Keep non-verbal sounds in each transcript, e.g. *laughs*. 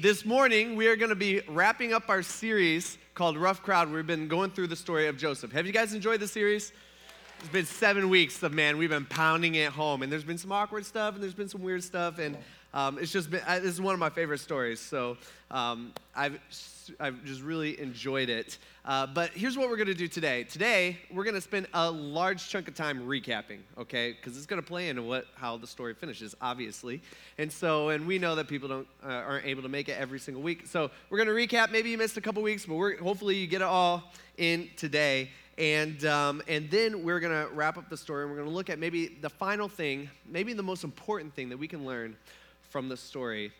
this morning we are going to be wrapping up our series called Rough Crowd. We've been going through the story of Joseph. Have you guys enjoyed the series? It's been seven weeks of man, we've been pounding it home, and there's been some awkward stuff, and there's been some weird stuff, and um, it's just been, this is one of my favorite stories. So um, I've, I've just really enjoyed it. Uh, but here's what we're going to do today. Today, we're going to spend a large chunk of time recapping, okay? Because it's going to play into what how the story finishes, obviously. And so, and we know that people don't uh, aren't able to make it every single week. So we're going to recap. Maybe you missed a couple weeks, but we're hopefully you get it all in today. And, um, and then we're going to wrap up the story and we're going to look at maybe the final thing, maybe the most important thing that we can learn from the story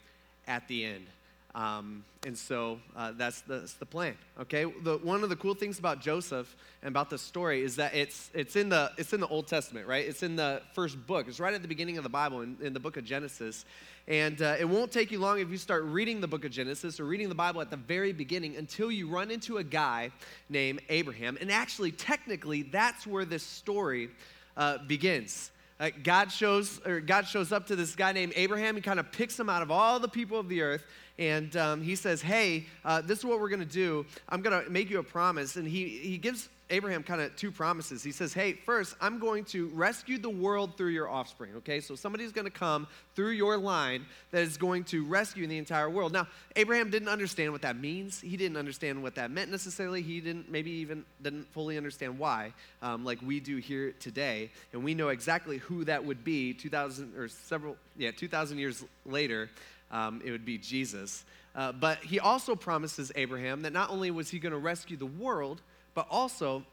at the end. Um, and so uh, that's, the, that's the plan. Okay. The, one of the cool things about Joseph and about the story is that it's it's in the it's in the Old Testament, right? It's in the first book. It's right at the beginning of the Bible, in, in the book of Genesis. And uh, it won't take you long if you start reading the book of Genesis or reading the Bible at the very beginning until you run into a guy named Abraham. And actually, technically, that's where this story uh, begins. Uh, God shows or God shows up to this guy named Abraham. He kind of picks him out of all the people of the earth and um, he says, Hey, uh, this is what we're going to do. I'm going to make you a promise. And he, he gives Abraham kind of two promises. He says, Hey, first, I'm going to rescue the world through your offspring, okay? So somebody's going to come through your line that is going to rescue the entire world. Now, Abraham didn't understand what that means. He didn't understand what that meant necessarily. He didn't, maybe even didn't fully understand why, um, like we do here today. And we know exactly who that would be 2,000 or several, yeah, 2,000 years later um, it would be Jesus. Uh, but he also promises Abraham that not only was he going to rescue the world, but also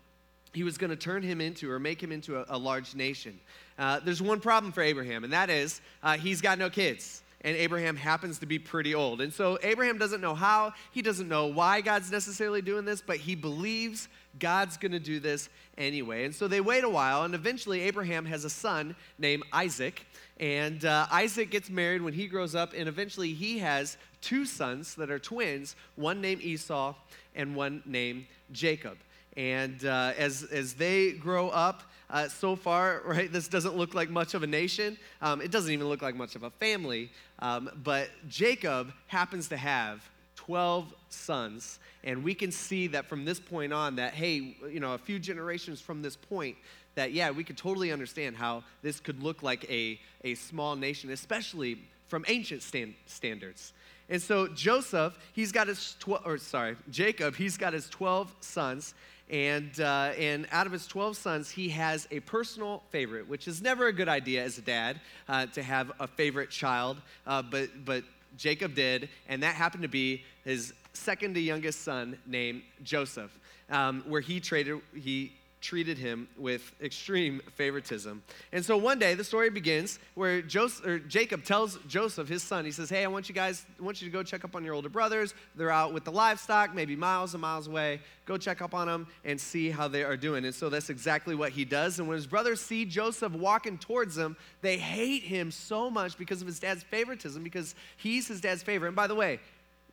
he was going to turn him into or make him into a, a large nation. Uh, there's one problem for Abraham, and that is uh, he's got no kids. And Abraham happens to be pretty old. And so Abraham doesn't know how, he doesn't know why God's necessarily doing this, but he believes God's going to do this anyway. And so they wait a while, and eventually Abraham has a son named Isaac. And uh, Isaac gets married when he grows up, and eventually he has two sons that are twins, one named Esau and one named Jacob. And uh, as, as they grow up, uh, so far, *laughs* right, this doesn't look like much of a nation. Um, it doesn't even look like much of a family. Um, but Jacob happens to have 12 sons. And we can see that from this point on, that, hey, you know, a few generations from this point, that, yeah, we could totally understand how this could look like a, a small nation, especially from ancient stand, standards. And so Joseph, he's got his 12, or sorry, Jacob, he's got his 12 sons. And, uh, and out of his 12 sons, he has a personal favorite, which is never a good idea as a dad uh, to have a favorite child. Uh, but, but Jacob did, and that happened to be his second to youngest son named Joseph, um, where he traded, he treated him with extreme favoritism. And so one day the story begins where Joseph, Jacob tells Joseph, his son, he says, Hey, I want you guys, I want you to go check up on your older brothers. They're out with the livestock, maybe miles and miles away. Go check up on them and see how they are doing. And so that's exactly what he does. And when his brothers see Joseph walking towards them, they hate him so much because of his dad's favoritism, because he's his dad's favorite. And by the way,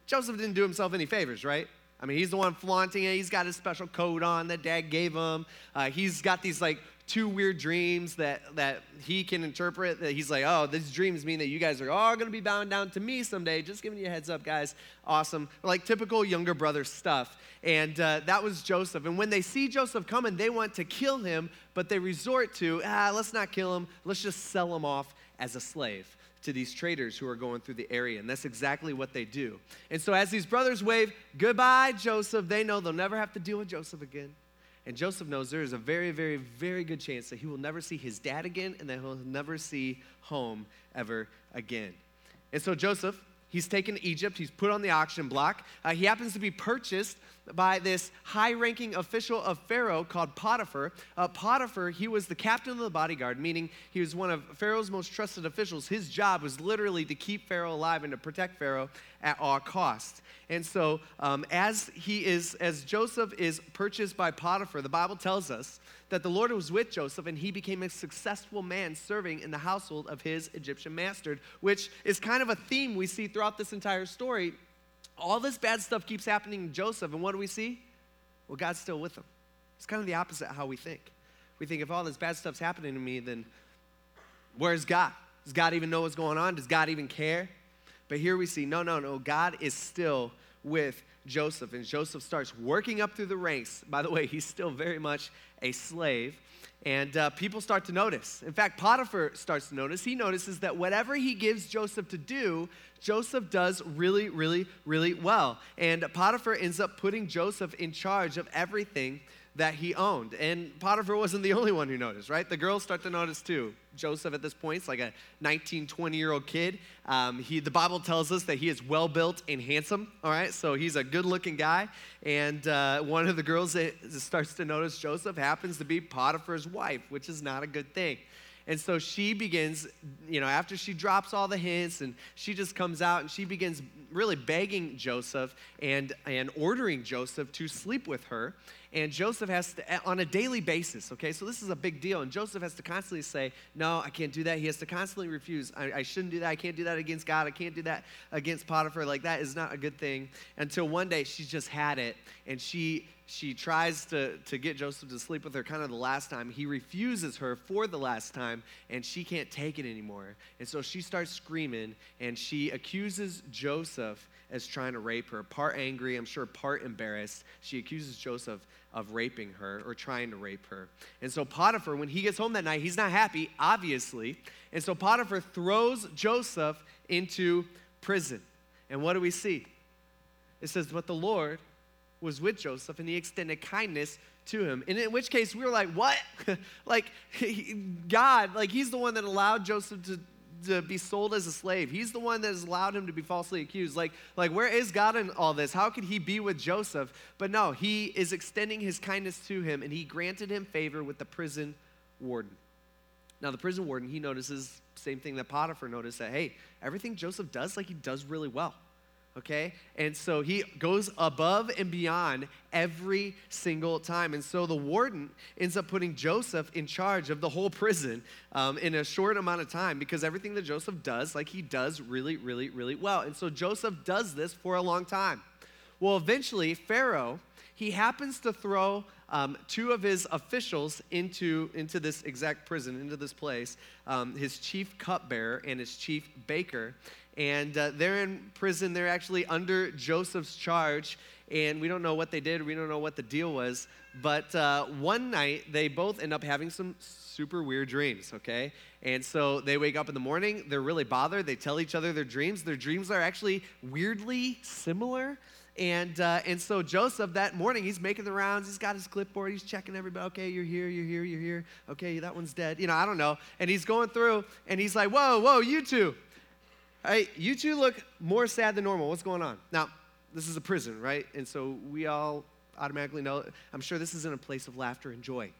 Joseph didn't do himself any favors, right? I mean, he's the one flaunting it. He's got his special coat on that dad gave him. Uh, he's got these like two weird dreams that, that he can interpret that he's like, oh, these dreams mean that you guys are all going to be bowing down to me someday. Just giving you a heads up, guys. Awesome. Like typical younger brother stuff. And uh, that was Joseph. And when they see Joseph coming, they want to kill him, but they resort to, ah, let's not kill him. Let's just sell him off as a slave to these traders who are going through the area. And that's exactly what they do. And so as these brothers wave goodbye, Joseph, they know they'll never have to deal with Joseph again. And Joseph knows there is a very, very, very good chance that he will never see his dad again and that he'll never see home ever again. And so Joseph, he's taken to Egypt, he's put on the auction block. Uh, he happens to be purchased by this high ranking official of Pharaoh called Potiphar. Uh, Potiphar, he was the captain of the bodyguard, meaning he was one of Pharaoh's most trusted officials. His job was literally to keep Pharaoh alive and to protect Pharaoh at all costs. And so, um, as he is, as Joseph is purchased by Potiphar, the Bible tells us that the Lord was with Joseph and he became a successful man serving in the household of his Egyptian master, which is kind of a theme we see throughout this entire story all this bad stuff keeps happening to Joseph, and what do we see? Well, God's still with him. It's kind of the opposite of how we think. We think if all this bad stuff's happening to me, then where's God? Does God even know what's going on? Does God even care? But here we see no, no, no, God is still with Joseph. And Joseph starts working up through the ranks. By the way, he's still very much a slave. And uh, people start to notice. In fact, Potiphar starts to notice. He notices that whatever he gives Joseph to do, Joseph does really, really, really well. And Potiphar ends up putting Joseph in charge of everything that he owned. And Potiphar wasn't the only one who noticed, right? The girls start to notice too. Joseph at this point is like a 19, 20 year old kid. Um, he, the Bible tells us that he is well built and handsome, all right? So he's a good looking guy. And uh, one of the girls that starts to notice Joseph happens to be Potiphar's wife, which is not a good thing. And so she begins, you know, after she drops all the hints and she just comes out and she begins really begging Joseph and, and ordering Joseph to sleep with her. And Joseph has to, on a daily basis, okay? So this is a big deal. And Joseph has to constantly say, No, I can't do that. He has to constantly refuse. I, I shouldn't do that. I can't do that against God. I can't do that against Potiphar. Like, that is not a good thing. Until one day she's just had it and she she tries to, to get Joseph to sleep with her kind of the last time. He refuses her for the last time, and she can't take it anymore. And so she starts screaming, and she accuses Joseph as trying to rape her. Part angry, I'm sure part embarrassed. She accuses Joseph of raping her or trying to rape her. And so Potiphar, when he gets home that night, he's not happy, obviously. And so Potiphar throws Joseph into prison. And what do we see? It says, But the Lord was with Joseph and he extended kindness to him. And in which case we were like, What? *laughs* like, God, like, he's the one that allowed Joseph to to be sold as a slave. He's the one that has allowed him to be falsely accused. Like, like where is God in all this? How could he be with Joseph? But no, he is extending his kindness to him, and he granted him favor with the prison warden. Now, the prison warden, he notices same thing that Potiphar noticed that, hey, everything Joseph does, like he does really well okay? And so he goes above and beyond every single time. And so the warden ends up putting Joseph in charge of the whole prison um, in a short amount of time because everything that Joseph does, like he does really, really, really well. And so Joseph does this for a long time. Well, eventually, Pharaoh, he happens to throw um, two of his officials into, into this exact prison, into this place, um, his chief cupbearer and his chief baker and uh, they're in prison. They're actually under Joseph's charge, and we don't know what they did. We don't know what the deal was. But uh, one night, they both end up having some super weird dreams, okay? And so they wake up in the morning, they're really bothered. They tell each other their dreams. Their dreams are actually weirdly similar. And, uh, and so Joseph, that morning, he's making the rounds. He's got his clipboard. He's checking everybody. Okay, you're here, you're here, you're here. Okay, that one's dead. You know, I don't know. And he's going through, and he's like, whoa, whoa, you two. Hey, you two look more sad than normal. What's going on? Now, this is a prison, right? And so we all automatically know, I'm sure this isn't a place of laughter and joy.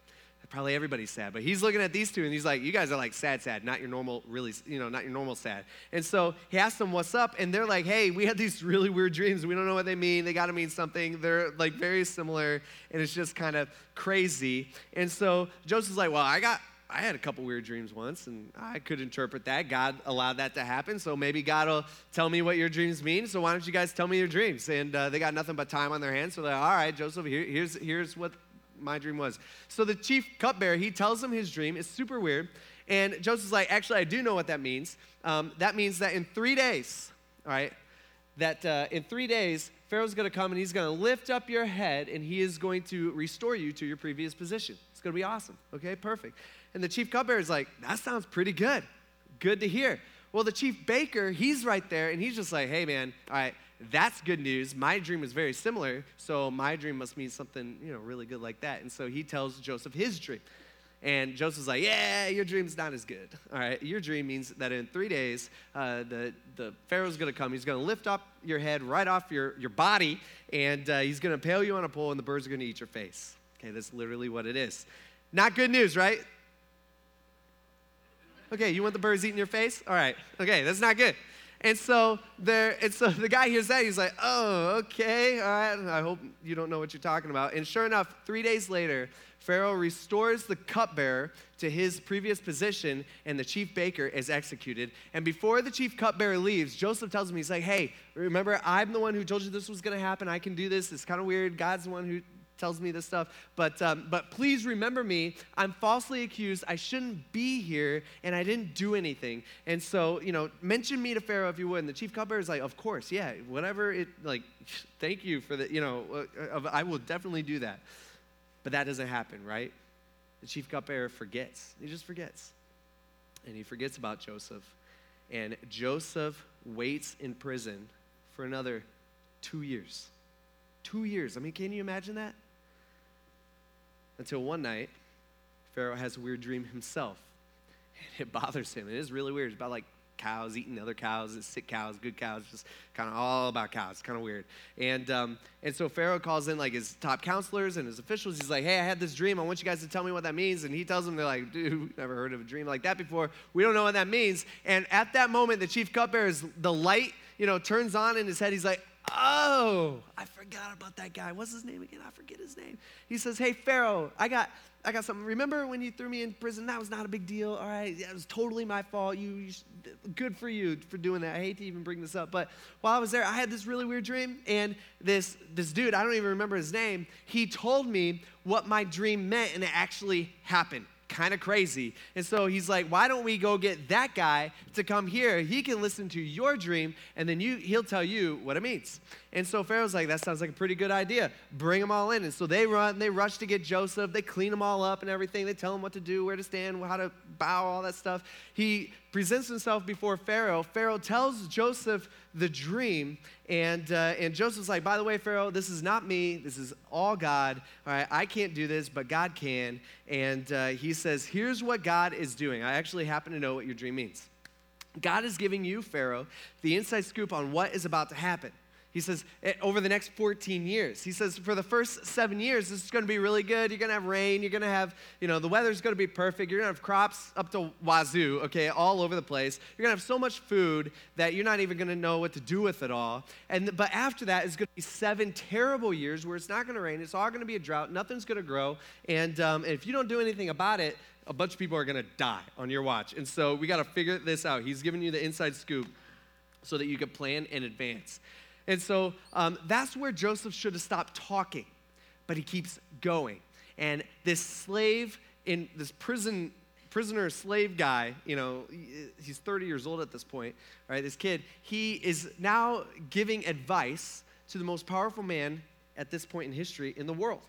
Probably everybody's sad, but he's looking at these two and he's like, You guys are like sad, sad, not your normal, really, you know, not your normal sad. And so he asks them, What's up? And they're like, Hey, we had these really weird dreams. We don't know what they mean. They got to mean something. They're like very similar, and it's just kind of crazy. And so Joseph's like, Well, I got, I had a couple weird dreams once, and I could interpret that. God allowed that to happen, so maybe God will tell me what your dreams mean. So why don't you guys tell me your dreams? And uh, they got nothing but time on their hands, so they're like, all right, Joseph, here, here's, here's what my dream was. So the chief cupbearer, he tells him his dream. It's super weird. And Joseph's like, actually, I do know what that means. Um, that means that in three days, all right, that uh, in three days, Pharaoh's going to come and he's going to lift up your head and he is going to restore you to your previous position. It's going to be awesome. Okay, perfect. And the chief cupbearer is like, that sounds pretty good. Good to hear. Well, the chief baker, he's right there, and he's just like, hey, man, all right, that's good news. My dream is very similar, so my dream must mean something, you know, really good like that. And so he tells Joseph his dream. And Joseph's like, yeah, your dream's not as good. All right, your dream means that in three days, uh, the, the Pharaoh's gonna come. He's gonna lift up your head right off your, your body, and uh, he's gonna impale you on a pole, and the birds are gonna eat your face. Okay, that's literally what it is. Not good news, right? Okay, you want the birds eating your face? All right. Okay, that's not good. And so there, and so the guy hears that, he's like, oh, okay, all right. I hope you don't know what you're talking about. And sure enough, three days later, Pharaoh restores the cupbearer to his previous position, and the chief baker is executed. And before the chief cupbearer leaves, Joseph tells him, he's like, hey, remember, I'm the one who told you this was gonna happen. I can do this. It's kind of weird. God's the one who tells me this stuff. But, um, but please remember me. I'm falsely accused. I shouldn't be here, and I didn't do anything. And so, you know, mention me to Pharaoh if you would. And the chief cupbearer is like, of course, yeah, whatever it, like, *laughs* thank you for the, you know, uh, I will definitely do that. But that doesn't happen, right? The chief cupbearer forgets. He just forgets. And he forgets about Joseph. And Joseph waits in prison for another two years. Two years. I mean, can you imagine that? Until one night, Pharaoh has a weird dream himself. And it bothers him. It is really weird. It's about like cows eating other cows, sick cows, good cows, just kind of all about cows. It's kind of weird. And, um, and so Pharaoh calls in like his top counselors and his officials. He's like, hey, I had this dream. I want you guys to tell me what that means. And he tells them, they're like, dude, we've never heard of a dream like that before. We don't know what that means. And at that moment, the chief cupbearer, the light, you know, turns on in his head. He's like, oh, I forgot about that guy. What's his name again? I forget his name. He says, hey, Pharaoh, I got, I got something. Remember when you threw me in prison? That was not a big deal. All right, it was totally my fault. You, you, good for you for doing that. I hate to even bring this up, but while I was there, I had this really weird dream, and this this dude, I don't even remember his name. He told me what my dream meant, and it actually happened kind of crazy. And so he's like, why don't we go get that guy to come here? He can listen to your dream, and then you, he'll tell you what it means. And so Pharaoh's like, that sounds like a pretty good idea. Bring them all in. And so they run, they rush to get Joseph. They clean them all up and everything. They tell him what to do, where to stand, how to bow, all that stuff. He presents himself before Pharaoh. Pharaoh tells Joseph the dream. And, uh, and Joseph's like, by the way, Pharaoh, this is not me. This is all God. All right, I can't do this, but God can. And uh, he says, here's what God is doing. I actually happen to know what your dream means. God is giving you, Pharaoh, the inside scoop on what is about to happen. He says, eh, over the next 14 years. He says, for the first seven years, this is to be really good. You're to have rain. You're to have, you know, the weather's to be perfect. You're to have crops up to wazoo, okay, all over the place. You're to have so much food that you're not even to know what to do with it all. And, but after that is to be seven terrible years where it's not to rain. It's all to be a drought. Nothing's to grow. And, um, and if you don't do anything about it, a bunch of people are to die on your watch. And so we got to figure this out. He's giving you the inside scoop so that you can plan in advance. And so um, that's where Joseph should have stopped talking, but he keeps going. And this slave in this prison prisoner slave guy, you know, he's 30 years old at this point, right? This kid, he is now giving advice to the most powerful man at this point in history in the world.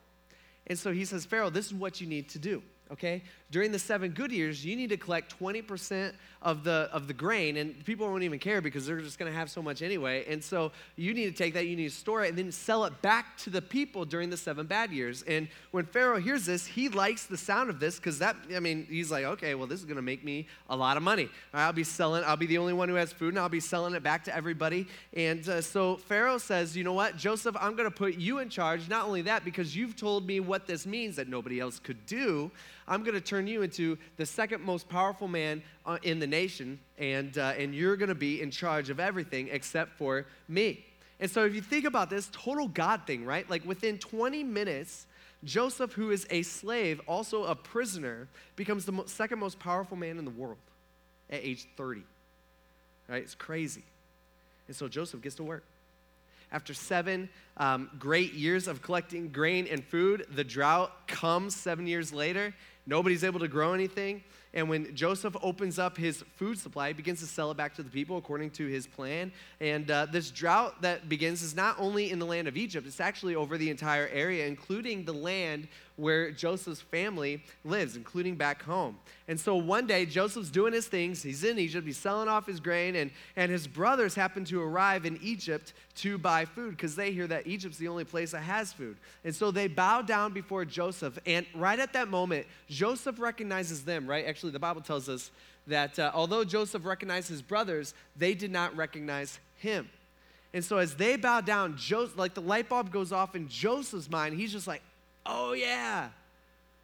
And so he says, Pharaoh, this is what you need to do okay? During the seven good years, you need to collect 20% of the, of the grain, and people won't even care because they're just gonna have so much anyway. And so you need to take that, you need to store it, and then sell it back to the people during the seven bad years. And when Pharaoh hears this, he likes the sound of this because that, I mean, he's like, okay, well, this is gonna make me a lot of money. I'll be selling, I'll be the only one who has food, and I'll be selling it back to everybody. And uh, so Pharaoh says, you know what, Joseph, I'm gonna put you in charge. Not only that, because you've told me what this means that nobody else could do. I'm going to turn you into the second most powerful man uh, in the nation, and, uh, and you're going to be in charge of everything except for me. And so, if you think about this, total God thing, right? Like within 20 minutes, Joseph, who is a slave, also a prisoner, becomes the second most powerful man in the world at age 30. Right? It's crazy. And so Joseph gets to work. After seven um, great years of collecting grain and food, the drought comes seven years later, Nobody's able to grow anything. And when Joseph opens up his food supply, he begins to sell it back to the people according to his plan. And uh, this drought that begins is not only in the land of Egypt, it's actually over the entire area, including the land where Joseph's family lives, including back home. And so one day, Joseph's doing his things. He's in Egypt, he's selling off his grain, and, and his brothers happen to arrive in Egypt to buy food because they hear that Egypt's the only place that has food. And so they bow down before Joseph. And right at that moment, Joseph recognizes them, right? Actually, the Bible tells us that uh, although Joseph recognized his brothers, they did not recognize him. And so as they bow down, Joseph, like the light bulb goes off in Joseph's mind, he's just like, oh yeah,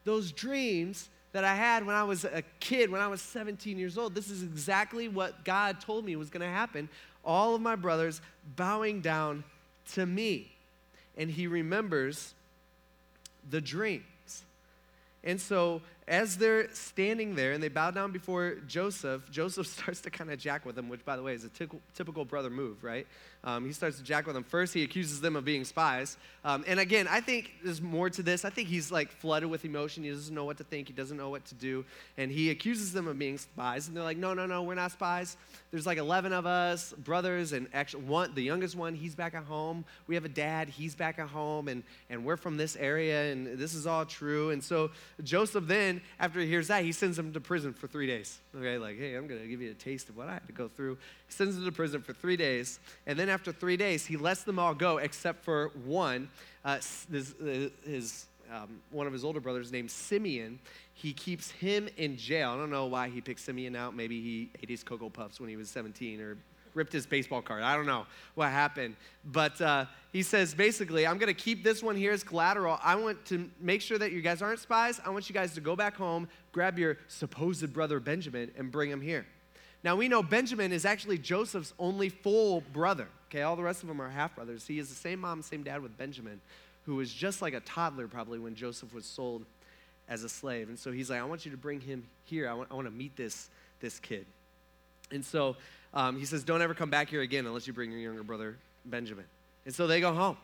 those dreams that I had when I was a kid, when I was 17 years old, this is exactly what God told me was going to happen. All of my brothers bowing down to me. And he remembers the dreams. And so as they're standing there and they bow down before Joseph, Joseph *laughs* starts to kind of jack with them, which, by the way, is a typical brother move, right? Um, he starts to jack with them. First, he accuses them of being spies. Um, and again, I think there's more to this. I think he's like flooded with emotion. He doesn't know what to think, he doesn't know what to do. And he accuses them of being spies. And they're like, no, no, no, we're not spies. There's like 11 of us, brothers, and actually, one, the youngest one, he's back at home. We have a dad, he's back at home, and, and we're from this area, and this is all true. And so Joseph then, after he hears that, he sends them to prison for three days. Okay, like, hey, I'm to give you a taste of what I had to go through. He sends them to prison for three days. And then after three days, he lets them all go except for one, uh, his, uh, his um, one of his older brothers named Simeon. He keeps him in jail. I don't know why he picked Simeon out. Maybe he ate his Cocoa Puffs when he was 17 or ripped his baseball card. I don't know what happened. But uh, he says basically, I'm going to keep this one here as collateral. I want to make sure that you guys aren't spies. I want you guys to go back home, grab your supposed brother Benjamin, and bring him here. Now we know Benjamin is actually Joseph's only full brother. Okay, all the rest of them are half brothers. He is the same mom, same dad with Benjamin, who was just like a toddler probably when Joseph was sold as a slave. And so he's like, I want you to bring him here. I want, I want to meet this, this kid. And so um, he says, Don't ever come back here again unless you bring your younger brother, Benjamin. And so they go home.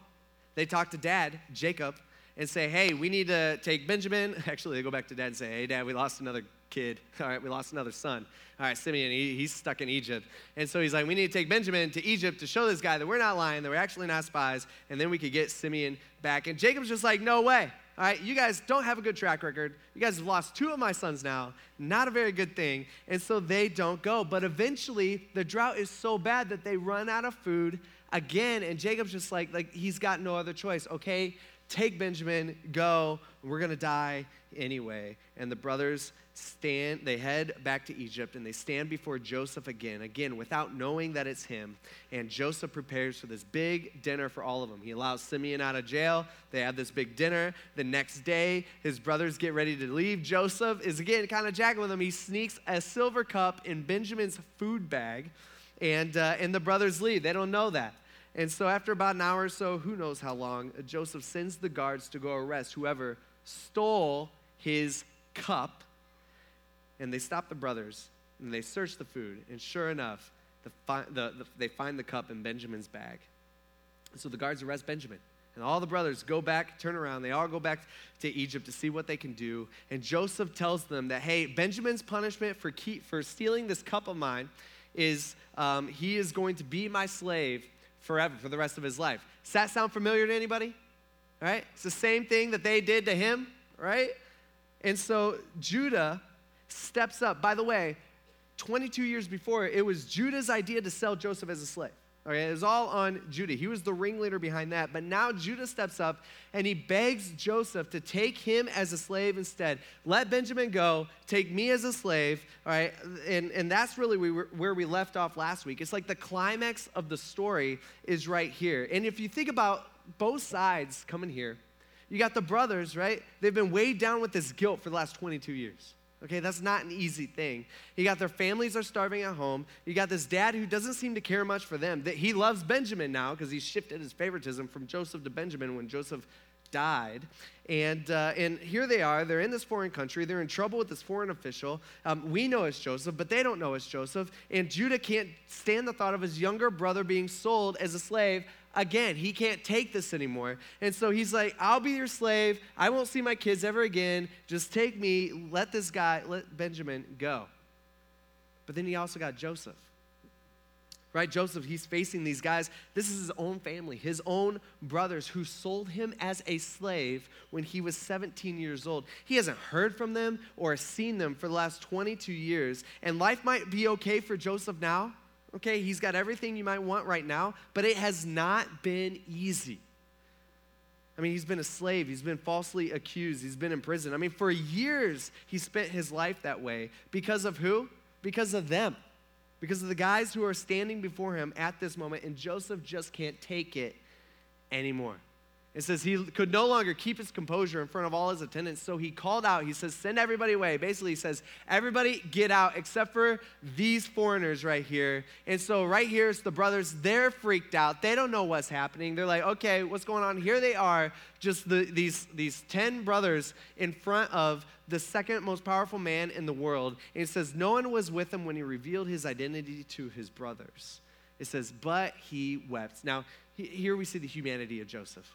They talk to dad, Jacob, and say, Hey, we need to take Benjamin. *laughs* Actually, they go back to dad and say, Hey, dad, we lost another kid. *laughs* All right, we lost another son. All right, Simeon, he, he's stuck in Egypt. And so he's like, we need to take Benjamin to Egypt to show this guy that we're not lying, that we're actually not spies, and then we could get Simeon back. And Jacob's just like, no way. All right, you guys don't have a good track record. You guys have lost two of my sons now. Not a very good thing. And so they don't go. But eventually, the drought is so bad that they run out of food again. And Jacob's just like, like he's got no other choice. Okay, take Benjamin, go. We're going to die anyway. And the brothers stand, they head back to Egypt and they stand before Joseph again, again, without knowing that it's him. And Joseph prepares for this big dinner for all of them. He allows Simeon out of jail. They have this big dinner. The next day, his brothers get ready to leave. Joseph is again kind of jacking with them. He sneaks a silver cup in Benjamin's food bag, and, uh, and the brothers leave. They don't know that. And so, after about an hour or so, who knows how long, Joseph sends the guards to go arrest whoever stole his cup and they stop the brothers and they search the food. And sure enough, the, the, the, they find the cup in Benjamin's bag. So the guards arrest Benjamin. And all the brothers go back, turn around. They all go back to Egypt to see what they can do. And Joseph tells them that, hey, Benjamin's punishment for, keep, for stealing this cup of mine is um, he is going to be my slave forever, for the rest of his life. Does that sound familiar to anybody? Right? It's the same thing that they did to him, right? And so Judah steps up. By the way, 22 years before, it was Judah's idea to sell Joseph as a slave. Okay, it was all on Judah. He was the ringleader behind that. But now Judah steps up and he begs Joseph to take him as a slave instead. Let Benjamin go, take me as a slave. All right, and, and that's really where we left off last week. It's like the climax of the story is right here. And if you think about both sides coming here, you got the brothers, right? They've been weighed down with this guilt for the last 22 years. Okay, that's not an easy thing. You got their families are starving at home. You got this dad who doesn't seem to care much for them. That he loves Benjamin now because he shifted his favoritism from Joseph to Benjamin when Joseph died. And, uh, and here they are. They're in this foreign country. They're in trouble with this foreign official. Um, we know it's Joseph, but they don't know it's Joseph. And Judah can't stand the thought of his younger brother being sold as a slave again. He can't take this anymore. And so he's like, I'll be your slave. I won't see my kids ever again. Just take me. Let this guy, let Benjamin go. But then he also got Joseph. Right? Joseph, he's facing these guys. This is his own family, his own brothers who sold him as a slave when he was 17 years old. He hasn't heard from them or seen them for the last 22 years. And life might be okay for Joseph now Okay, he's got everything you might want right now, but it has not been easy. I mean, he's been a slave. He's been falsely accused. He's been in prison. I mean, for years, he spent his life that way. Because of who? Because of them. Because of the guys who are standing before him at this moment, and Joseph just can't take it anymore. It says he could no longer keep his composure in front of all his attendants, so he called out. He says, Send everybody away. Basically, he says, Everybody get out except for these foreigners right here. And so, right here, it's the brothers. They're freaked out. They don't know what's happening. They're like, Okay, what's going on? Here they are, just the, these, these 10 brothers in front of the second most powerful man in the world. And it says, No one was with him when he revealed his identity to his brothers. It says, But he wept. Now, here we see the humanity of Joseph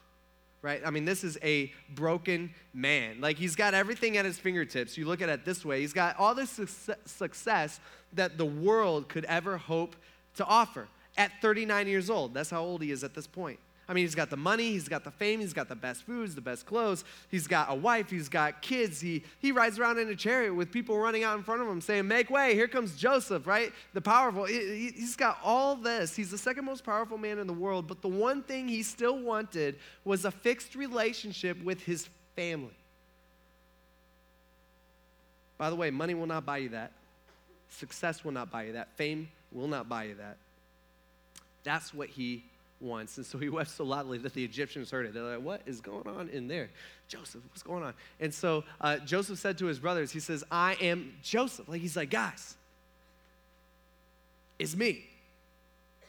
right? I mean, this is a broken man. Like, he's got everything at his fingertips. You look at it this way he's got all this success that the world could ever hope to offer at 39 years old. That's how old he is at this point. I mean, he's got the money, he's got the fame, he's got the best foods, the best clothes, he's got a wife, he's got kids. He, he rides around in a chariot with people running out in front of him saying, Make way, here comes Joseph, right? The powerful. He, he's got all this. He's the second most powerful man in the world, but the one thing he still wanted was a fixed relationship with his family. By the way, money will not buy you that, success will not buy you that, fame will not buy you that. That's what he once. And so he *laughs* wept so loudly that the Egyptians heard it. They're like, What is going on in there? Joseph, what's going on? And so uh, Joseph said to his brothers, He says, I am Joseph. Like, he's like, Guys, it's me,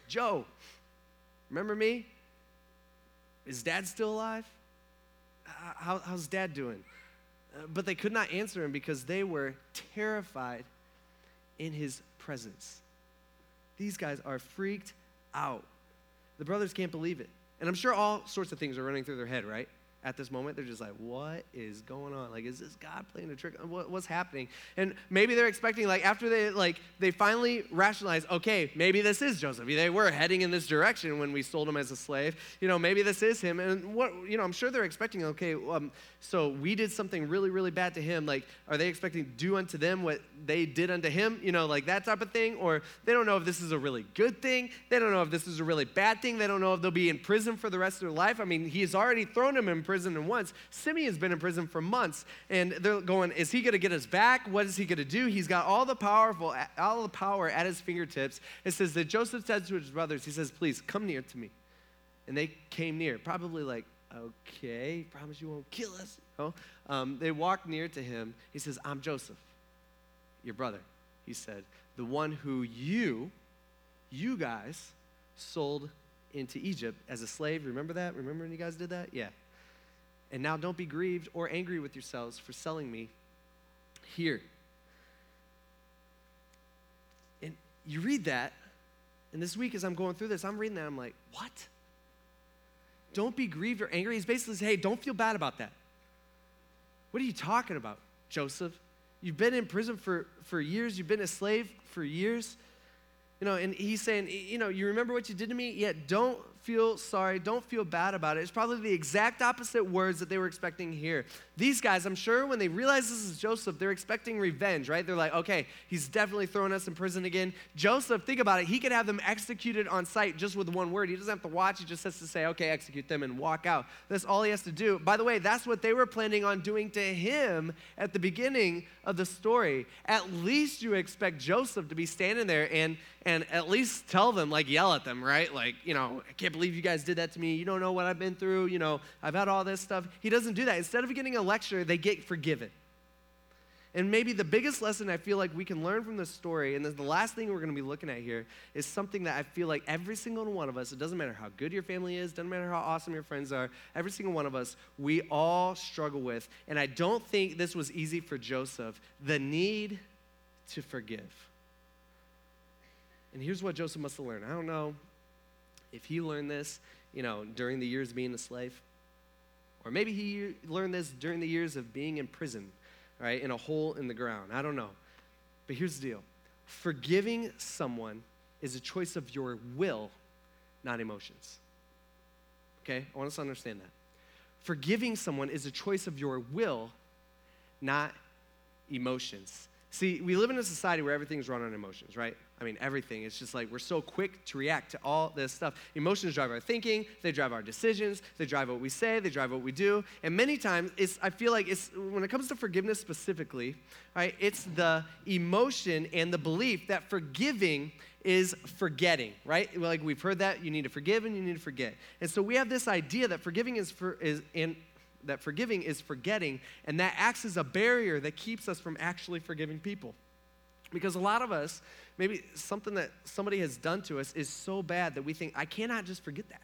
Joe. Remember me? Is dad still alive? How, how's dad doing? Uh, but they could not answer him because they were terrified in his presence. These guys are freaked out. The brothers can't believe it. And I'm sure all sorts of things are running through their head, right? At this moment. They're just like, what is going on? Like, is this God playing a trick? What, what's happening? And maybe they're expecting, like, after they, like, they finally rationalize, okay, maybe this is Joseph. They were heading in this direction when we sold him as a slave. You know, maybe this is him. And what, you know, I'm sure they're expecting, okay, um, so we did something really, really bad to him. Like, are they expecting do unto them what they did unto him? You know, like that type of thing. Or they don't know if this is a really good thing. They don't know if this is a really bad thing. They don't know if they'll be in prison for the rest of their life. I mean, he's already thrown him in prison and once. Simeon's been in prison for months, and they're going, is he going to get us back? What is he going to do? He's got all the powerful, all the power at his fingertips. It says that Joseph said to his brothers, he says, please come near to me. And they came near, probably like, okay, promise you won't kill us. Oh, um, they walked near to him. He says, I'm Joseph, your brother. He said, the one who you, you guys, sold into Egypt as a slave. Remember that? Remember when you guys did that? Yeah. And now don't be grieved or angry with yourselves for selling me here. And you read that, and this week as I'm going through this, I'm reading that, I'm like, what? Don't be grieved or angry. He's basically saying, hey, don't feel bad about that. What are you talking about, Joseph? You've been in prison for, for years, you've been a slave for years. You know, and he's saying, you know, you remember what you did to me? Yet don't feel sorry. Don't feel bad about it. It's probably the exact opposite words that they were expecting here. These guys, I'm sure when they realize this is Joseph, they're expecting revenge, right? They're like, okay, he's definitely throwing us in prison again. Joseph, think about it. He could have them executed on site just with one word. He doesn't have to watch. He just has to say, okay, execute them and walk out. That's all he has to do. By the way, that's what they were planning on doing to him at the beginning of the story. At least you expect Joseph to be standing there and and at least tell them, like yell at them, right? Like, you know, I can't believe you guys did that to me. You don't know what I've been through. You know, I've had all this stuff. He doesn't do that. Instead of getting a lecture, they get forgiven. And maybe the biggest lesson I feel like we can learn from this story, and the last thing we're going to be looking at here, is something that I feel like every single one of us, it doesn't matter how good your family is, doesn't matter how awesome your friends are, every single one of us, we all struggle with. And I don't think this was easy for Joseph the need to forgive. And here's what Joseph must have learned. I don't know if he learned this, you know, during the years being a slave. Or maybe he learned this during the years of being in prison, right, in a hole in the ground. I don't know. But here's the deal forgiving someone is a choice of your will, not emotions. Okay? I want us to understand that. Forgiving someone is a choice of your will, not emotions. See, we live in a society where everything's run on emotions, right? I mean, everything. It's just like we're so quick to react to all this stuff. Emotions drive our thinking, they drive our decisions, they drive what we say, they drive what we do. And many times, it's, I feel like it's, when it comes to forgiveness specifically, right, it's the emotion and the belief that forgiving is forgetting, right? Like we've heard that you need to forgive and you need to forget. And so we have this idea that forgiving is, for, is in, that forgiving is forgetting, and that acts as a barrier that keeps us from actually forgiving people. Because a lot of us, maybe something that somebody has done to us is so bad that we think, I cannot just forget that.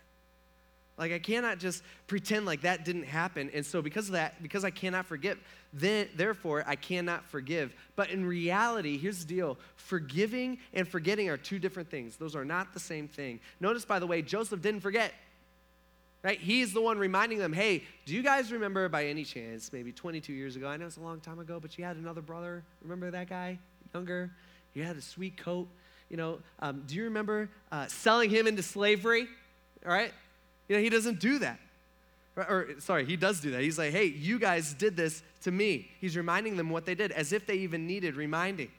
Like I cannot just pretend like that didn't happen. And so because of that, because I cannot forgive, then therefore I cannot forgive. But in reality, here's the deal. Forgiving and forgetting are two different things. Those are not the same thing. Notice by the way, Joseph didn't forget. Right? He's the one reminding them, "Hey, do you guys remember by any chance maybe 22 years ago? I know it's a long time ago, but you had another brother. Remember that guy? Younger? He had a sweet coat. You know, um, do you remember uh, selling him into slavery? All right? You know, he doesn't do that. Or, sorry, he does do that. He's like, hey, you guys did this to me. He's reminding them what they did, as if they even needed reminding.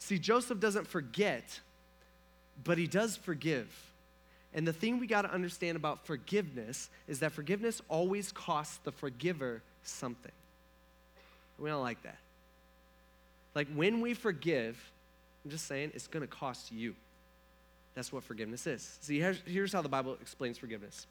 See, Joseph doesn't forget, but he does forgive. And the thing we got to understand about forgiveness is that forgiveness always costs the forgiver something. We don't like that. Like when we forgive, I'm just saying, it's going to cost you. That's what forgiveness is. See, here's, how the Bible explains forgiveness.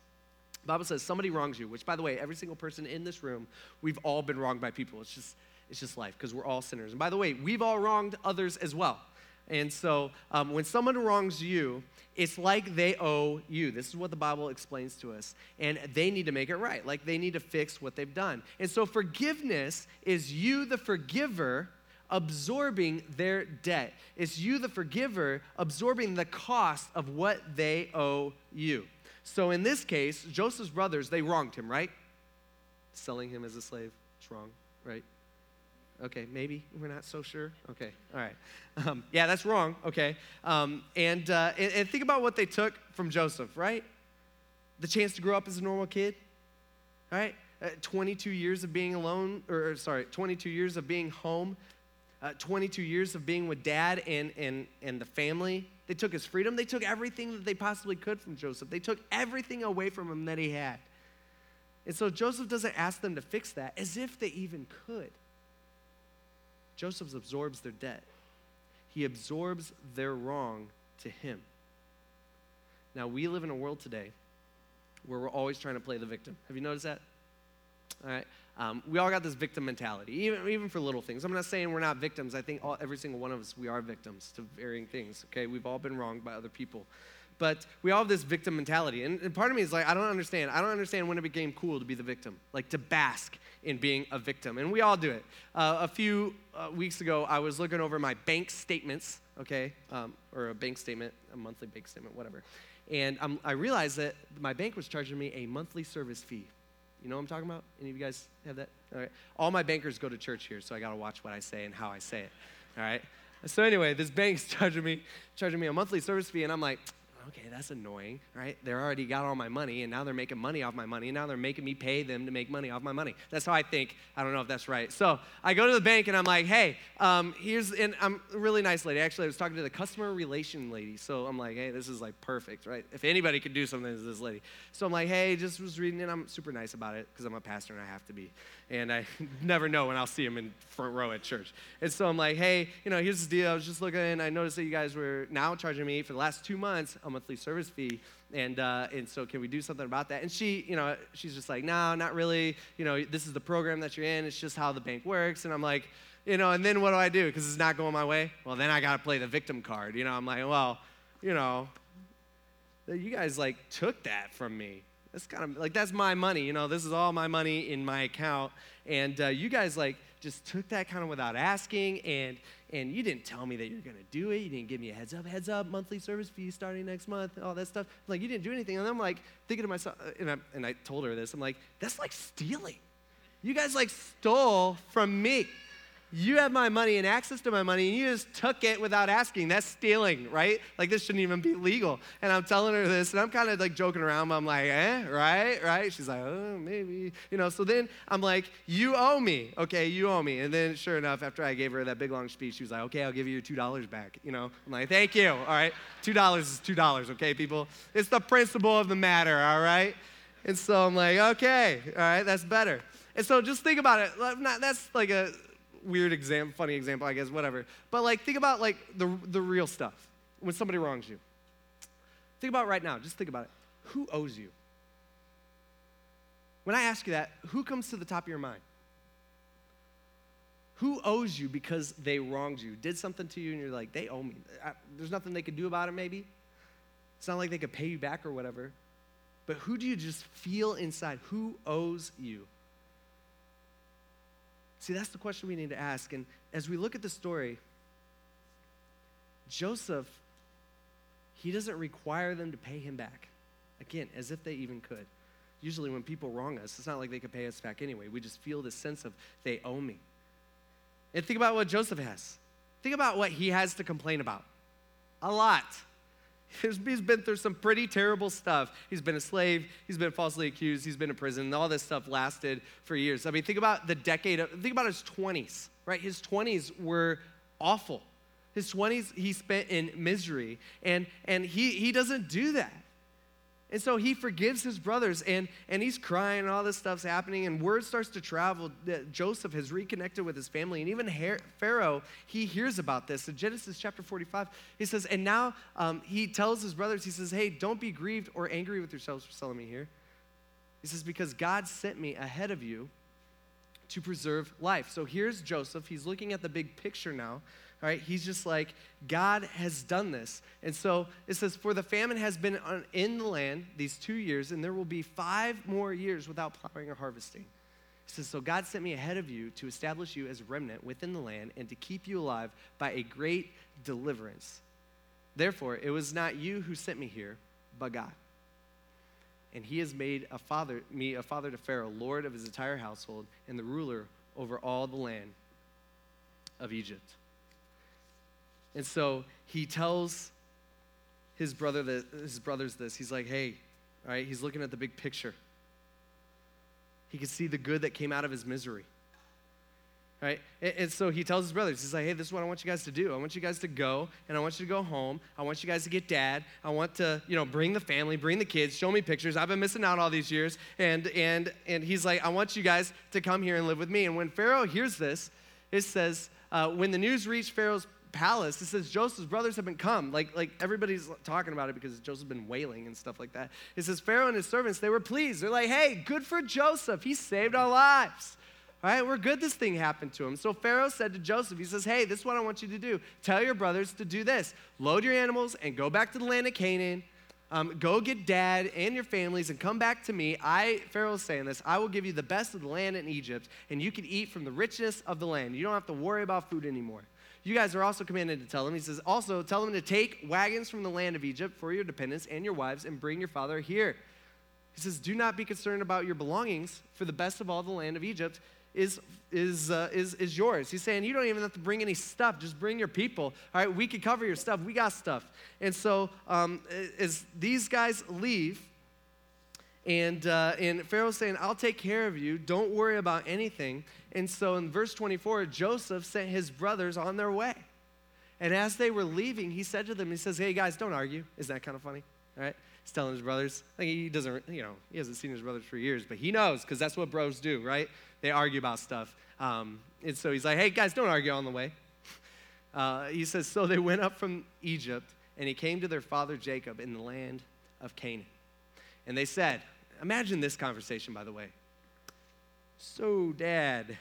The Bible says somebody wrongs you, which, by the way, every single person in this room, we've all been wronged by people. It's just, it's just life because we're all sinners. And by the way, we've all wronged others as well. And so um, when someone wrongs you, it's like they owe you. This is what the Bible explains to us. And they need to make it right, like they need to fix what they've done. And so forgiveness is you, the forgiver, absorbing their debt. It's you, the forgiver, absorbing the cost of what they owe you. So in this case, Joseph's brothers, they wronged him, right? Selling him as a slave. It's wrong, right? Okay, maybe we're not so sure. Okay, all right. Um, yeah, that's wrong. Okay, um, and, uh, and, and think about what they took from Joseph, right? The chance to grow up as a normal kid, right? Uh, 22 years of being alone, or sorry, 22 years of being home, uh, 22 years of being with dad and, and, and the family. They took his freedom. They took everything that they possibly could from Joseph. They took everything away from him that he had. And so Joseph doesn't ask them to fix that as if they even could. Joseph absorbs their debt, he absorbs their wrong to him. Now, we live in a world today where we're always trying to play the victim. Have you noticed that? All right. Um, we all got this victim mentality, even, even for little things. I'm not saying we're not victims. I think all, every single one of us, we are victims to varying things, okay? We've all been wronged by other people. But we all have this victim mentality. And, and part of me is like, I don't understand. I don't understand when it became cool to be the victim, like to bask in being a victim. And we all do it. Uh, a few uh, weeks ago, I was looking over my bank statements, okay? Um, or a bank statement, a monthly bank statement, whatever. And um, I realized that my bank was charging me a monthly service fee you know what I'm talking about? Any of you guys have that? All right. All my bankers go to church here, so I got to watch what I say and how I say it. All right. So anyway, this bank's *laughs* charging me charging me a monthly service fee, and I'm like, okay, that's annoying, right? They already got all my money, and now they're making money off my money, and now they're making me pay them to make money off my money. That's how I think. I don't know if that's right. So I go to the bank, and I'm like, hey, um, here's, and I'm a really nice lady. Actually, I was talking to the customer relation lady. So I'm like, hey, this is like perfect, right? If anybody could do something, it's this lady. So I'm like, hey, just was reading it. I'm super nice about it because I'm a pastor and I have to be. And I *laughs* never know when I'll see him in front row at church. And so I'm like, hey, you know, here's the deal. I was just looking, and I noticed that you guys were now charging me for the last two months monthly service fee. And, uh, and so can we do something about that? And she, you know, she's just like, no, not really. You know, this is the program that you're in. It's just how the bank works. And I'm like, you know, and then what do I do? Because it's not going my way. Well, then I got to play the victim card. You know, I'm like, well, you know, you guys like took that from me. That's kind of like that's my money. You know, this is all my money in my account, and uh, you guys like just took that kind of without asking, and and you didn't tell me that you're going to do it. You didn't give me a heads up, heads up, monthly service fee starting next month, all that stuff. Like, you didn't do anything. And I'm like, thinking to myself, uh, and I, and I told her this, I'm like, that's like stealing. You guys like stole from me. You have my money and access to my money, and you just took it without asking. That's stealing, right? Like, this shouldn't even be legal. And I'm telling her this, and I'm kind of like joking around, but I'm like, eh, right, right? She's like, oh, maybe. You know, so then I'm like, you owe me, okay, you owe me. And then, sure enough, after I gave her that big long speech, she was like, okay, I'll give you your $2 back. You know, I'm like, thank you, all right? $2 is $2, okay, people? It's the principle of the matter, all right? And so I'm like, okay, all right, that's better. And so just think about it. That's like a weird example, funny example, I guess, whatever. But like, think about like the, the real stuff when somebody wrongs you. Think about right now, just think about it. Who owes you? When I ask you that, who comes to the top of your mind? Who owes you because they wronged you, did something to you, and you're like, they owe me. I, there's nothing they could do about it, maybe. It's not like they could pay you back or whatever. but who do you just feel inside? Who owes you? See, that's the question we need to ask. And as we look at the story, Joseph, he doesn't require them to pay him back. Again, as if they even could. Usually, when people wrong us, it's not like they could pay us back anyway. We just feel this sense of they owe me. And think about what Joseph has. Think about what he has to complain about. A lot. He's been through some pretty terrible stuff. He's been a slave, he's been falsely accused, he's been in prison, all this stuff lasted for years. I mean, think about the decade of, think about his 20s, right? His 20s were awful. His 20s he spent in misery, and, and he, he doesn't do that. And so he forgives his brothers, and, and he's crying, and all this stuff's happening, and word starts to travel that Joseph has reconnected with his family. And even Pharaoh, he hears about this. In Genesis chapter 45, he says, And now um, he tells his brothers, he says, Hey, don't be grieved or angry with yourselves for selling me here. He says, Because God sent me ahead of you to preserve life. So here's Joseph. He's looking at the big picture now right? He's just like, God has done this. And so it says, For the famine has been in the land these two years, and there will be five more years without plowing or harvesting. It says, So God sent me ahead of you to establish you as a remnant within the land and to keep you alive by a great deliverance. Therefore, it was not you who sent me here, but God. And he has made a father, me a father to Pharaoh, Lord of his entire household, and the ruler over all the land of Egypt. And so he tells his brother that, his brothers this. He's like, hey, all right, he's looking at the big picture. He can see the good that came out of his misery. Right? And, and, so he tells his brothers, he's like, hey, this is what I want you guys to do. I want you guys to go, and I want you to go home. I want you guys to get dad. I want to, you know, bring the family, bring the kids, show me pictures. I've been missing out all these years. And and and he's like, I want you guys to come here and live with me. And when Pharaoh hears this, it says, uh, when the news reached Pharaoh's palace, it says Joseph's brothers have been come. Like, like everybody's talking about it because Joseph's been wailing and stuff like that. It says Pharaoh and his servants, they were pleased. They're like, hey, good for Joseph. He saved our lives. All right, we're good this thing happened to him. So Pharaoh said to Joseph, he says, hey, this is what I want you to do. Tell your brothers to do this. Load your animals and go back to the land of Canaan. Um, go get dad and your families and come back to me. I, Pharaoh's saying this, I will give you the best of the land in Egypt, and you can eat from the richness of the land. You don't have to worry about food anymore. You guys are also commanded to tell him. He says, also tell them to take wagons from the land of Egypt for your dependents and your wives and bring your father here. He says, do not be concerned about your belongings, for the best of all the land of Egypt is, is, uh, is, is yours. He's saying, you don't even have to bring any stuff, just bring your people. All right, we can cover your stuff. We got stuff. And so um, as these guys leave, and, uh, and Pharaoh's saying, I'll take care of you. Don't worry about anything. And so in verse 24, Joseph sent his brothers on their way. And as they were leaving, he said to them, he says, Hey guys, don't argue. Isn't that kind of funny? All right? He's telling his brothers. Like he doesn't, you know, he hasn't seen his brothers for years, but he knows because that's what bros do, right? They argue about stuff. Um, and so he's like, Hey guys, don't argue on the way. *laughs* Uh, he says, So they went up from Egypt, and he came to their father Jacob in the land of Canaan. And they said, Imagine this conversation, by the way. So, Dad,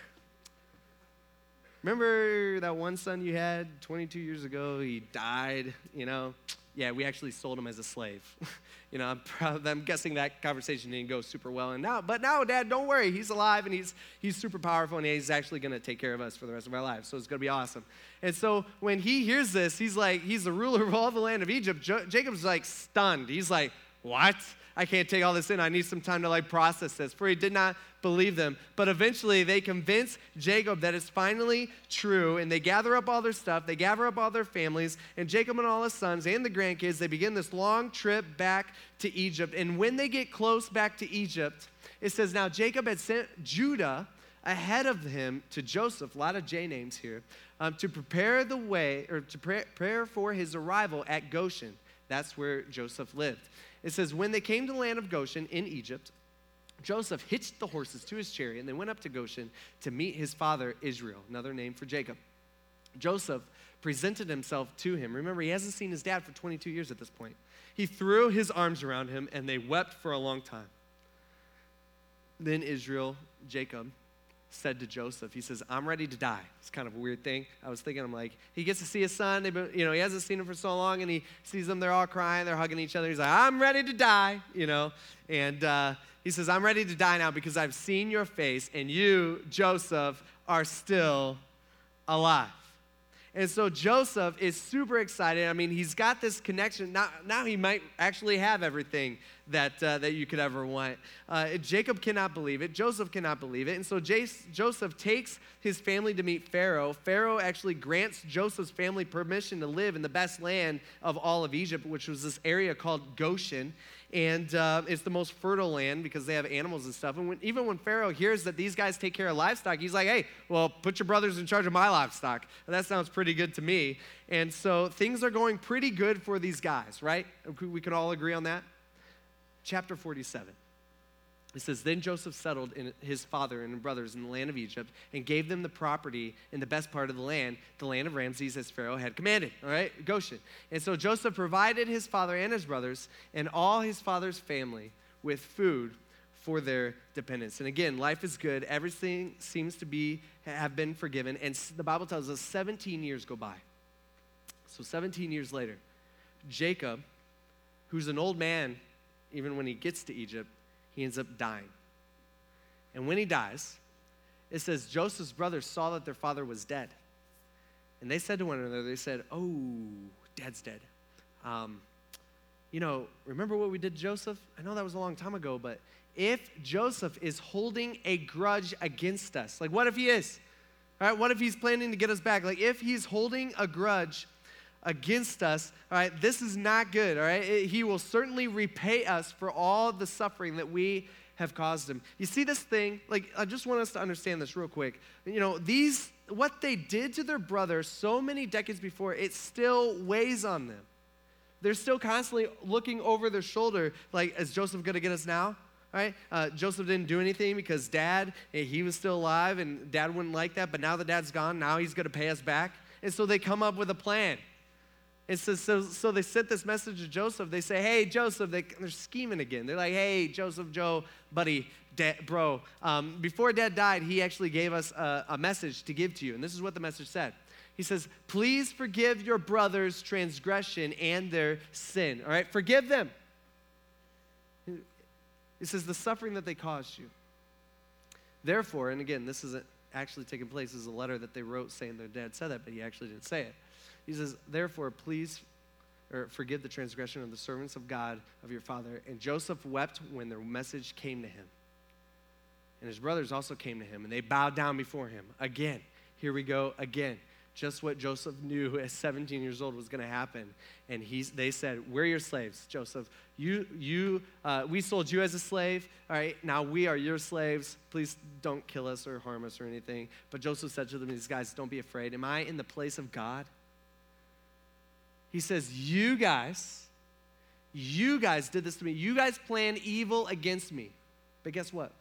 remember that one son you had 22 years ago? He died, you know? Yeah, we actually sold him as a slave. *laughs* you know, I'm, proud, I'm guessing that conversation didn't go super well. And now, but now, Dad, don't worry. He's alive and he's, he's super powerful and he's actually going to take care of us for the rest of our lives. So it's going to be awesome. And so when he hears this, he's like, he's the ruler of all the land of Egypt. Jo- Jacob's like stunned. He's like, what? I can't take all this in. I need some time to like process this. For he did not believe them. But eventually they convince Jacob that it's finally true. And they gather up all their stuff, they gather up all their families, and Jacob and all his sons and the grandkids, they begin this long trip back to Egypt. And when they get close back to Egypt, it says, Now Jacob had sent Judah ahead of him to Joseph, a lot of J names here, um, to prepare the way, or to prepare for his arrival at Goshen. That's where Joseph lived. It says, When they came to the land of Goshen in Egypt, Joseph hitched the horses to his chariot and they went up to Goshen to meet his father Israel, another name for Jacob. Joseph presented himself to him. Remember, he hasn't seen his dad for 22 years at this point. He threw his arms around him and they wept for a long time. Then Israel, Jacob, said to Joseph, he says, I'm ready to die. It's kind of a weird thing. I was thinking, I'm like, he gets to see his son. Been, you know, he hasn't seen him for so long, and he sees them. They're all crying. They're hugging each other. He's like, I'm ready to die, you know. And uh, he says, I'm ready to die now because I've seen your face, and you, Joseph, are still alive. And so Joseph is super excited. I mean, he's got this connection. Now, now he might actually have everything that, uh, that you could ever want. Uh, Jacob cannot believe it. Joseph cannot believe it. And so Jace, Joseph takes his family to meet Pharaoh. Pharaoh actually grants Joseph's family permission to live in the best land of all of Egypt, which was this area called Goshen and uh, it's the most fertile land because they have animals and stuff. And when, even when Pharaoh hears that these guys take care of livestock, he's like, hey, well, put your brothers in charge of my livestock. And that sounds pretty good to me. And so things are going pretty good for these guys, right? We can all agree on that. Chapter 47. It says, Then Joseph settled in his father and brothers in the land of Egypt and gave them the property in the best part of the land, the land of Ramses, as Pharaoh had commanded. All right, Goshen. And so Joseph provided his father and his brothers and all his father's family with food for their dependents. And again, life is good. Everything seems to be have been forgiven. And the Bible tells us 17 years go by. So 17 years later, Jacob, who's an old man, even when he gets to Egypt, he ends up dying. And when he dies, it says Joseph's brothers saw that their father was dead. And they said to one another, they said, Oh, dad's dead. Um, you know, remember what we did Joseph? I know that was a long time ago, but if Joseph is holding a grudge against us, like what if he is? All right, what if he's planning to get us back? Like if he's holding a grudge against us, all right, this is not good, all right? He will certainly repay us for all the suffering that we have caused him. You see this thing? Like, I just want us to understand this real quick. You know, these, what they did to their brother so many decades before, it still weighs on them. They're still constantly looking over their shoulder, like, is Joseph gonna get us now? right? Uh, Joseph didn't do anything because dad, eh, he was still alive and dad wouldn't like that, but now that dad's gone, now he's going to pay us back. And so they come up with a plan. And so, so, so they sent this message to Joseph. They say, hey, Joseph, they, are scheming again. They're like, hey, Joseph, Joe, buddy, bro. Um, before dad died, he actually gave us a, a message to give to you. And this is what the message said. He says, please forgive your brother's transgression and their sin. All right, forgive them. He says, the suffering that they caused you. Therefore, and again, this isn't actually taking place, this is a letter that they wrote saying their dad said that, but he actually didn't say it. He says, Therefore, please or forgive the transgression of the servants of God of your father. And Joseph wept when their message came to him. And his brothers also came to him, and they bowed down before him. Again, here we go again. Just what Joseph knew *laughs* at 17 years old was going to happen. And he's, they said, We're your slaves, Joseph. You, you, uh, we sold you as a slave. All right, now we are your slaves. Please don't kill us or harm us or anything. But Joseph said to them, These guys, don't be afraid. Am I in the place of God? He says, You guys, you guys did this to me. You guys planned evil against me. But guess what?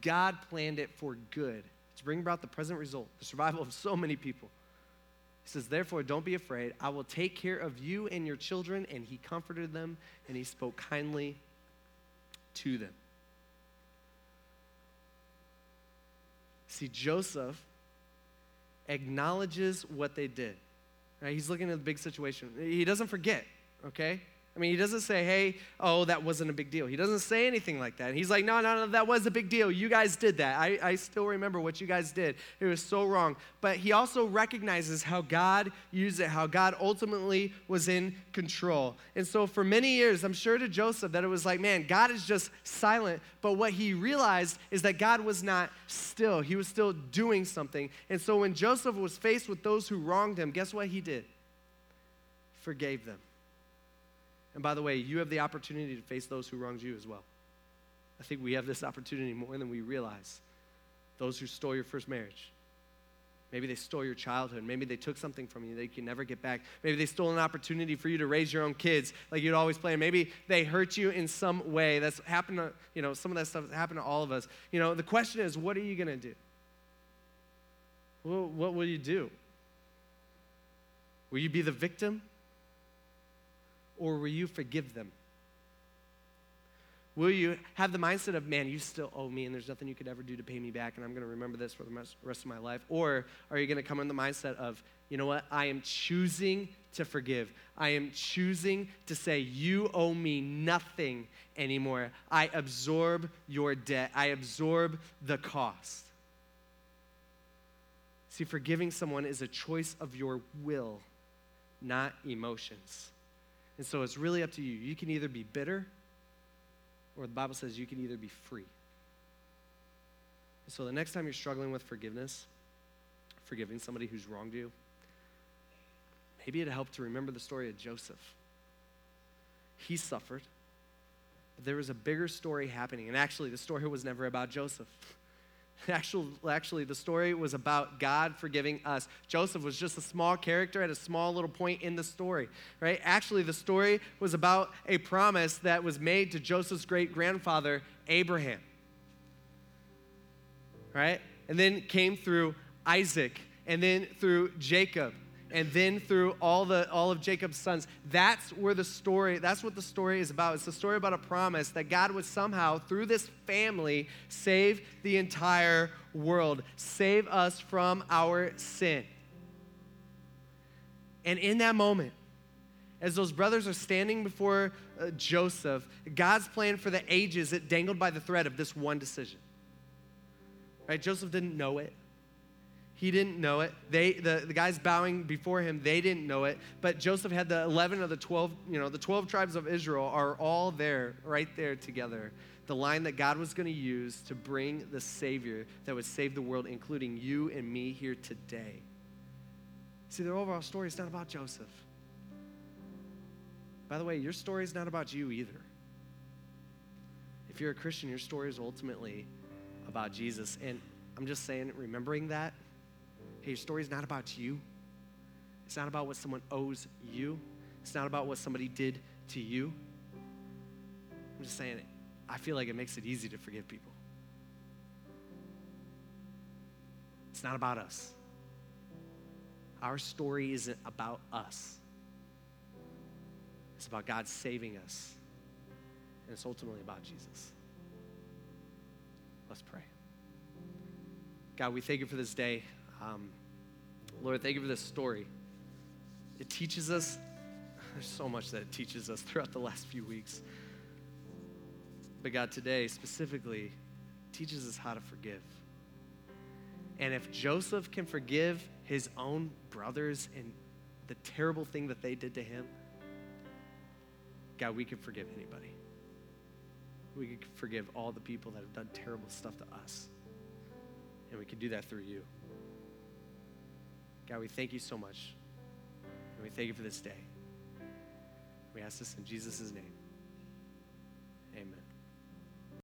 God planned it for good to bring about the present result, the survival of so many people. He says, Therefore, don't be afraid. I will take care of you and your children. And he comforted them and he spoke kindly to them. See, Joseph acknowledges what they did. Right? He's looking at the big situation. He doesn't forget, okay? I mean, he doesn't say, hey, oh, that wasn't a big deal. He doesn't say anything like that. He's like, no, no, no, that was a big deal. You guys did that. I, I still remember what you guys did. It was so wrong. But he also recognizes how God used it, how God ultimately was in control. And so for many years, I'm sure to Joseph that it was like, man, God is just silent. But what he realized is that God was not still, he was still doing something. And so when Joseph was faced with those who wronged him, guess what he did? Forgave them. And by the way, you have the opportunity to face those who wronged you as well. I think we have this opportunity more than we realize. Those who stole your first marriage. Maybe they stole your childhood. Maybe they took something from you that you can never get back. Maybe they stole an opportunity for you to raise your own kids like you'd always planned. Maybe they hurt you in some way. That's happened to, you know, some of that stuff happened to all of us. You know, the question is, what are you going to do? Well, what will you do? Will you be the victim? Or will you forgive them? Will you have the mindset of, man, you still owe me and there's nothing you could ever do to pay me back and I'm going to remember this for the rest of my life? Or are you going to come in the mindset of, you know what, I am choosing to forgive. I am choosing to say, you owe me nothing anymore. I absorb your debt, I absorb the cost. See, forgiving someone is a choice of your will, not emotions. And so it's really up to you. You can either be bitter or the Bible says you can either be free. So the next time you're struggling with forgiveness, forgiving somebody who's wronged you, maybe it'd help to remember the story of Joseph. He suffered, but there was a bigger story happening. And actually, the story was never about Joseph. *laughs* Actually, actually, the story was about God forgiving us. Joseph was just a small character at a small little point in the story, right? Actually, the story was about a promise that was made to Joseph's great grandfather, Abraham, right? And then came through Isaac, and then through Jacob, and then through all the all of Jacob's sons. That's where the story, that's what the story is about. It's a story about a promise that God would somehow, through this family, save the entire world, save us from our sin. And in that moment, as those brothers are standing before uh, Joseph, God's plan for the ages, it dangled by the thread of this one decision. Right? Joseph didn't know it. He didn't know it. They, the, the guys bowing before him, they didn't know it. But Joseph had the 11 of the 12, you know, the 12 tribes of Israel are all there, right there together. The line that God was going to use to bring the Savior that would save the world, including you and me here today. See, the overall story is not about Joseph. By the way, your story is not about you either. If you're a Christian, your story is ultimately about Jesus. And I'm just saying, remembering that Hey, your story is not about you. It's not about what someone owes you. It's not about what somebody did to you. I'm just saying, I feel like it makes it easy to forgive people. It's not about us. Our story isn't about us. It's about God saving us. And it's ultimately about Jesus. Let's pray. God, we thank you for this day. Um, Lord, thank you for this story. It teaches us, there's so much that it teaches us throughout the last few weeks. But God, today specifically, teaches us how to forgive. And if Joseph can forgive his own brothers and the terrible thing that they did to him, God, we can forgive anybody. We can forgive all the people that have done terrible stuff to us. And we can do that through you. God, we thank you so much. And we thank you for this day. We ask this in Jesus' name. Amen.